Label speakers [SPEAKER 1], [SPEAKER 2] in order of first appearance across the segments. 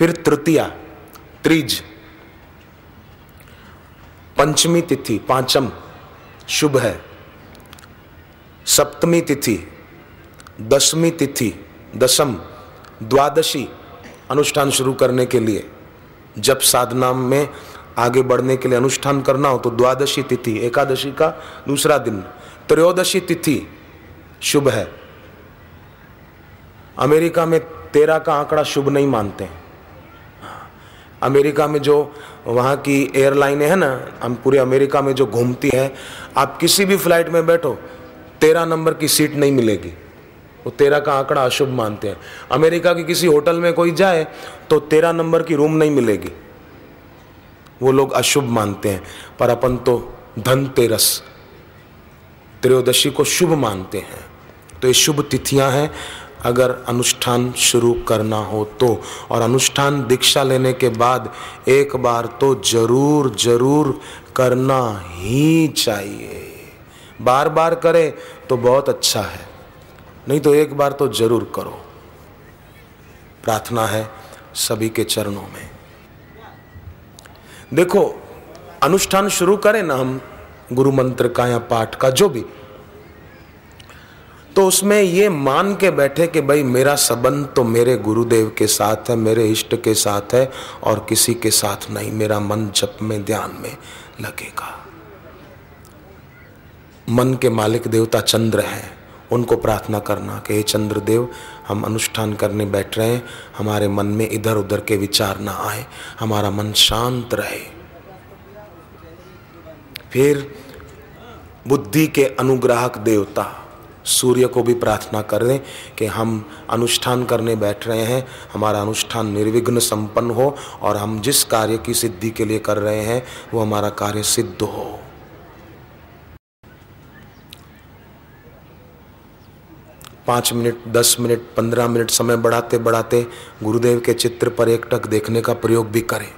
[SPEAKER 1] फिर तृतीया, त्रिज। पंचमी तिथि, पांचम, शुभ है। सप्तमी तिथि दसवीं तिथि, दसम, द्वादशी, अनुष्ठान शुरू करने के लिए। जब साधना में आगे बढ़ने के लिए अनुष्ठान करना हो तो द्वादशी तिथि, एकादशी का दूसरा दिन, त्रयोदशी तिथि, शुभ है। अमेरिका में तेरह का आंकड़ा शुभ नहीं मानते अमेरिका में जो वहाँ की एयरलाइनें हैं ना, हम पूरे अमेरिका में जो घूमती है, आप किसी भी फ़्लाइट में बैठो, तेरह नंबर की सीट नहीं मिलेगी। वो तेरह का आंकड़ा अशुभ मानते हैं। अमेरिका की किसी होटल में कोई जाए तो तेरह नंबर की रूम नहीं मिलेगी। वो लोग अशुभ मानते हैं। पर अपन तो धनतेरस, त्रयोदशी को शुभ मानते हैं। तो ये शुभ तिथियाँ हैं। अगर अनुष्ठान शुरू करना हो तो। और अनुष्ठान दीक्षा लेने के बाद एक बार तो ज़रूर ज़रूर करना ही चाहिए। बार बार करें तो बहुत अच्छा है। नहीं तो एक बार तो ज़रूर करो। प्रार्थना है सभी के चरणों में। देखो, अनुष्ठान शुरू करें ना हम गुरु मंत्र का या पाठ का, जो भी। तो उसमें ये मान के बैठे कि भाई मेरा संबंध तो मेरे गुरुदेव के साथ है, मेरे इष्ट के साथ है और किसी के साथ नहीं, मेरा मन जप में, ध्यान में लगेगा। मन के मालिक देवता चंद्र हैं, उनको प्रार्थना करना कि हे चंद्रदेव, हम अनुष्ठान करने बैठ रहे हैं, हमारे मन में इधर उधर के विचार ना आए, हमारा मन शांत रहे। फिर बुद्धि के अनुग्राहक देवता सूर्य को भी प्रार्थना कर दें कि हम अनुष्ठान करने बैठ रहे हैं, हमारा अनुष्ठान निर्विघ्न संपन्न हो और हम जिस कार्य की सिद्धि के लिए कर रहे हैं, वो हमारा कार्य सिद्ध हो। पाँच मिनट, दस मिनट, पंद्रह मिनट समय बढ़ाते बढ़ाते गुरुदेव के चित्र पर एक टक देखने का प्रयोग भी करें।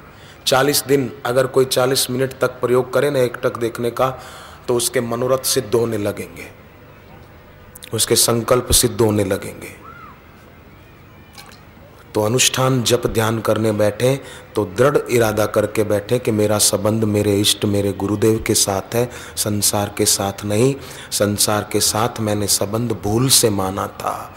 [SPEAKER 1] चालीस दिन, अगर कोई चालीस मिनट तक प्रयोग करे ना एक टक देखने का तो उसके मनोरथ सिद्ध होने लगेंगे। उसके संकल्प सिद्ध होने लगेंगे। तो अनुष्ठान जप ध्यान करने बैठे तो दृढ़ इरादा करके बैठे कि मेरा संबंध मेरे इष्ट, मेरे गुरुदेव के साथ है, संसार के साथ नहीं, संसार के साथ मैंने संबंध भूल से माना था।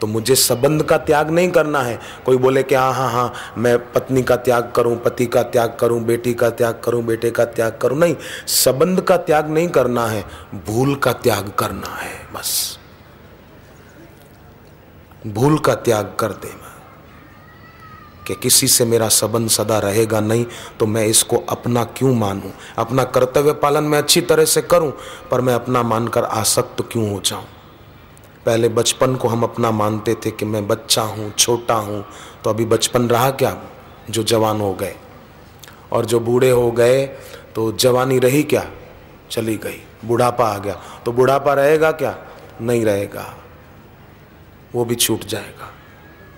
[SPEAKER 1] तो मुझे संबंध का त्याग नहीं करना है। कोई बोले कि हाँ हाँ हाँ मैं पत्नी का त्याग करूँ, पति का त्याग करूँ, बेटी का त्याग करूँ, बेटे का त्याग करूँ, नहीं, संबंध का त्याग नहीं करना है, भूल का त्याग करना है, बस। भूल का त्याग कर दे मैं। कि किसी से मेरा संबंध सदा रहेगा नहीं तो मैं इसको अपना क्यों मानूं? अपना कर्तव्य पालन मैं अच्छी तरह से करूँ, पर मैं अपना मानकर आसक्त क्यों हो जाऊँ? पहले बचपन को हम अपना मानते थे कि मैं बच्चा हूँ, छोटा हूँ तो अभी बचपन रहा क्या? जो जवान हो गए। और जो बूढ़े हो गए तो जवानी रही क्या? चली गई। बुढ़ापा आ गया। तो बुढ़ापा रहेगा क्या? नहीं रहेगा। वो भी छूट जाएगा।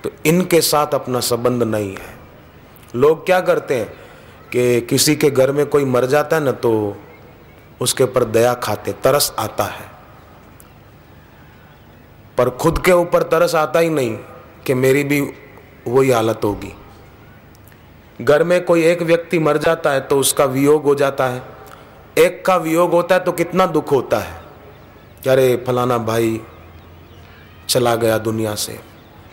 [SPEAKER 1] तो इनके साथ अपना संबंध नहीं है। लोग क्या करते हैं कि किसी के घर में कोई मर जाता है ना तो उसके ऊपर दया खाते, तरस आता है। पर खुद के ऊपर तरस आता ही नहीं कि मेरी भी वही हालत होगी। घर में कोई एक व्यक्ति मर जाता है तो उसका वियोग हो जाता है। एक का वियोग होता है तो कितना दुख होता है। अरे, फलाना भाई चला गया दुनिया से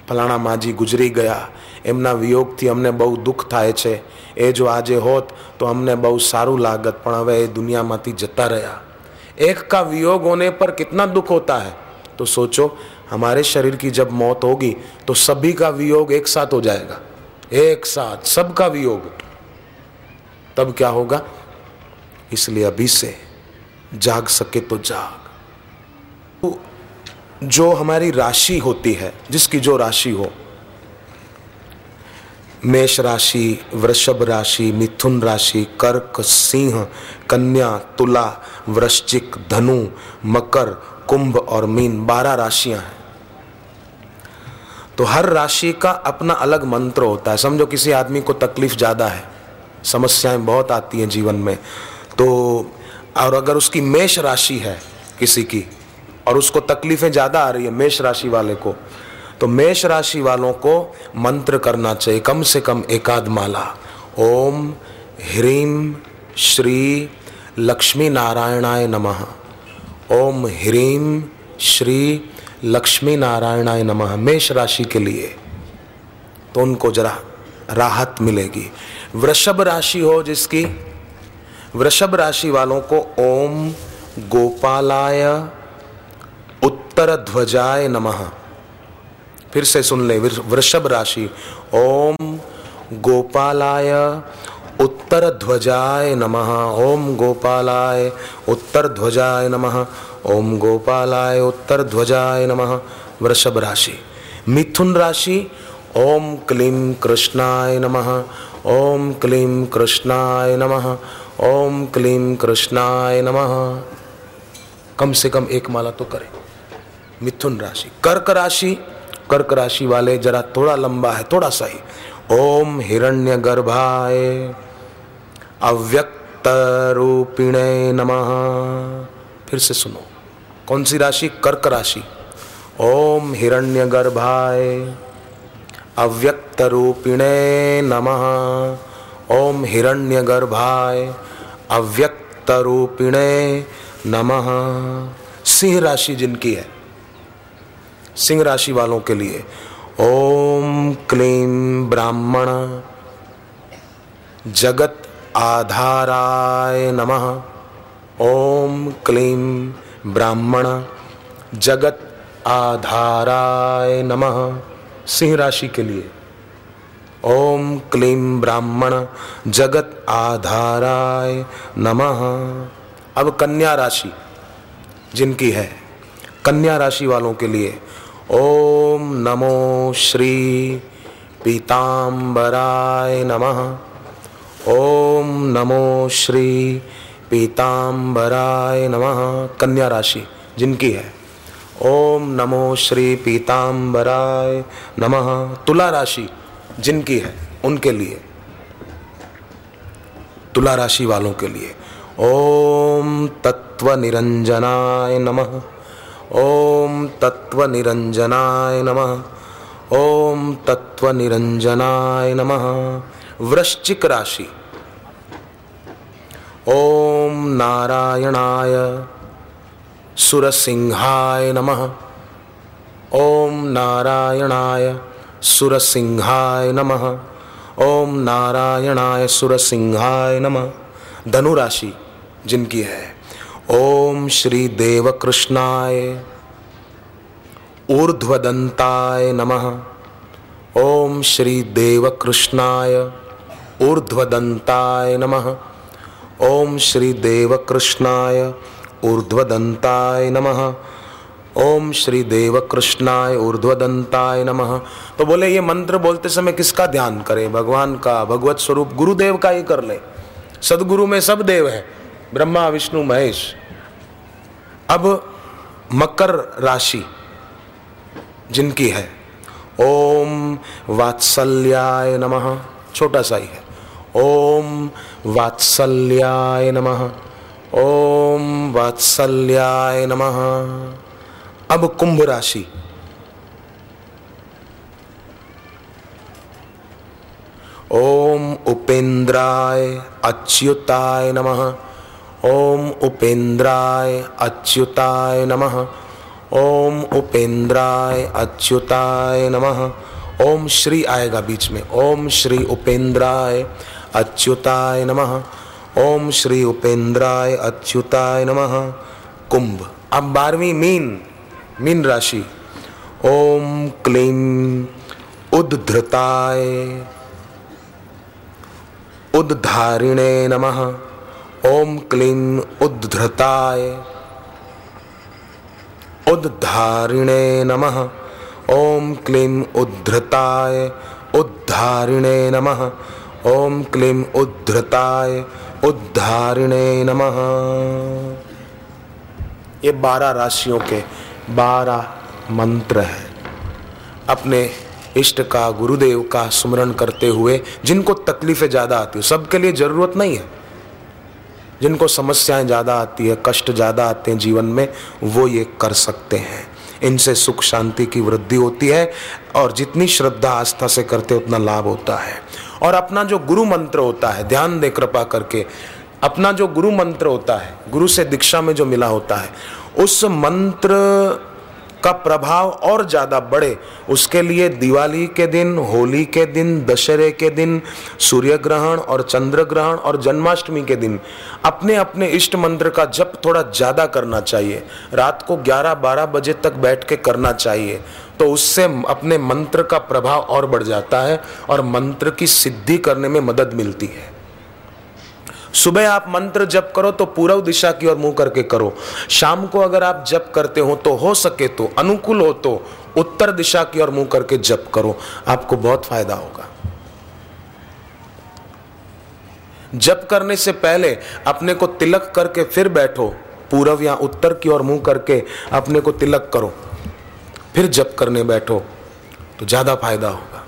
[SPEAKER 1] ફલાણા માજી ગુજરી ગયા એમના વિયોગથી અમને બહુ દુઃખ થાય છે એ જો આજે હોત તો અમને બહુ સારું लागत પણ હવે એ દુનિયામાંથી જતા રહ્યા एक का वियोग होने पर कितना दुख होता है तो सोचो हमारे शरीर की जब मौत होगी तो सभी का वियोग एक साथ हो जाएगा एक साथ सबका वियोग तब क्या होगा इसलिए अभी से जाग सके तो जाग जो हमारी राशि होती है, जिसकी जो राशि हो, मेष राशि, वृषभ राशि, मिथुन राशि, कर्क, सिंह, कन्या, तुला, वृश्चिक, धनु, मकर, कुंभ और मीन, बारह राशियाँ हैं। तो हर राशि का अपना अलग मंत्र होता है। समझो किसी आदमी को तकलीफ़ ज़्यादा है, समस्याएँ बहुत आती हैं जीवन में तो और अगर उसकी मेष राशि है किसी की और उसको तकलीफें ज़्यादा आ रही है मेष राशि वाले को। तो मेष राशि वालों को मंत्र करना चाहिए, कम से कम एकाध माला ओम ह्रीम श्री लक्ष्मी नारायणाय नमः। ओम ह्रीम श्री लक्ष्मी नारायणाय नमः मेष राशि के लिए। तो उनको जरा राहत मिलेगी। वृषभ राशि हो जिसकी, वृषभ राशि वालों को ओम गोपालाय उत्तर ध्वजाय नमः। फिर से सुन ले वृषभ राशि। ओम गोपालाय उत्तर ध्वजाय नमः। ओम गोपालाय उत्तर ध्वजाय नमः। ओम गोपालाय उत्तर ध्वजाय नमः। वृषभ राशि। मिथुन राशि। ओम क्लीं कृष्णाय नमः। ओम क्लीं कृष्णाय नमः। ओम क्लीं कृष्णाय नमः। कम से कम एक माला तो करें। मिथुन राशि। कर्क राशि कर्क राशि वाले जरा थोड़ा लंबा है, थोड़ा सा ही ओम हिरण्य गर्भाय अव्यक्त रूपिणे नमः। फिर से सुनो। कौन सी राशि? कर्क राशि। ओम हिरण्य गर्भाय अव्यक्त रूपिणे नमः। ओम हिरण्य गर्भाय अव्यक्त रूपिणे नमः। सिंह राशि जिनकी है सिंह राशि वालों के लिए। ओम क्लीम ब्राह्मण। जगत आधाराय नमः। ओम क्लीम ब्राह्मण। जगत आधाराय नमः। सिंह राशि के लिए। ओम क्लीम ब्राह्मण। जगत आधाराय नमः। अब कन्या राशि, जिनकी है, कन्या राशि वालों के लिए ओम नमो श्री पीताम्बराय नमः। ओम नमो श्री पीताम्बराय नमः। कन्या राशि जिनकी है। ओम नमो श्री पीताम्बराय नमः। तुला राशि जिनकी है, उनके लिए। तुला राशि वालों के लिए। ओम तत्व निरंजनाय नमः। ओम तत्व निरंजनाय नमः। ओम तत्व निरंजनाय नमः। वृश्चिक राशि। ओम नारायणाय सुरसिंहाय नमः। ओम नारायणाय सुरसिंहाय नमः। ओम नारायणाय सुरसिंहाय नमः। धनुराशि जिनकी है। ओम श्री देव कृष्णाय ऊर्ध्वदंताय नमः। ओम श्री देव कृष्णाय ऊर्ध्वदंताय नमः। ओम श्री देव कृष्णाय ऊर्ध्वदंताय नमः। ओम श्री देव कृष्णाय ऊर्ध्वदंताय नमः। तो बोले, ये मंत्र बोलते समय किसका ध्यान करें? भगवान का, भगवत स्वरूप गुरुदेव का ही कर ले। सदगुरु में सब देव है। ब्रह्मा, विष्णु, महेश। अब मकर राशि जिनकी है। ओम वात्सल्याय नमः। छोटा सा ही है। ओम वात्सल्याय नमः। ओम वात्सल्याय नमः। अब कुंभ राशि। ओम उपेंद्राय, अच्युताय नमः। ओम उपेंद्राय अच्युताय नमः। ओम उपेंद्राय अच्युताय नमः। ओम श्री आएगा बीच में। ओम श्री उपेंद्राय अच्युताय नमः। ओम श्री उपेंद्राय अच्युताय नमः। कुंभ। अब बारहवीं मीन मीन राशि। ओम क्लीं उद्धृताय। उद्धारिणे नमः। ओम क्लीं उद्धृताय। उद्धारिणे नमः। ओम क्लीं उद्धृताय। उद्धारिणे नमः। ओम क्लीं उद्धृताय। उद्धारिणे नमः। ये बारह राशियों के बारह मंत्र हैं। अपने इष्ट का गुरुदेव का स्मरण करते हुए जिनको तकलीफें ज़्यादा आती है, सबके लिए ज़रूरत नहीं है। जिनको समस्याएँ ज़्यादा आती है, कष्ट ज़्यादा आते हैं जीवन में, वो ये कर सकते हैं। इनसे सुख शांति की वृद्धि होती है और जितनी श्रद्धा, आस्था से करते उतना लाभ होता है। और अपना जो गुरु मंत्र होता है, ध्यान दे कृपा करके, अपना जो गुरु मंत्र होता है, गुरु से दीक्षा में जो मिला होता है, उस मंत्र का प्रभाव और ज़्यादा बढ़े, उसके लिए दिवाली के दिन, होली के दिन, दशहरे के दिन सूर्य ग्रहण और चंद्र ग्रहण और जन्माष्टमी के दिन अपने अपने इष्ट मंत्र का जप थोड़ा ज़्यादा करना चाहिए। रात को 11-12 बजे तक बैठ के करना चाहिए तो उससे अपने मंत्र का प्रभाव और बढ़ जाता है और मंत्र की सिद्धि करने में मदद मिलती है। सुबह आप मंत्र जप करो तो पूर्व दिशा की ओर मुँह करके करो। शाम को अगर आप जप करते हो तो हो सके तो अनुकूल हो तो उत्तर दिशा की ओर मुँह करके जप करो। आपको बहुत फ़ायदा होगा। जप करने से पहले अपने को तिलक करके फिर बैठो। पूर्व या उत्तर की ओर मुँह करके अपने को तिलक करो। फिर जप करने बैठो तो ज़्यादा फ़ायदा होगा।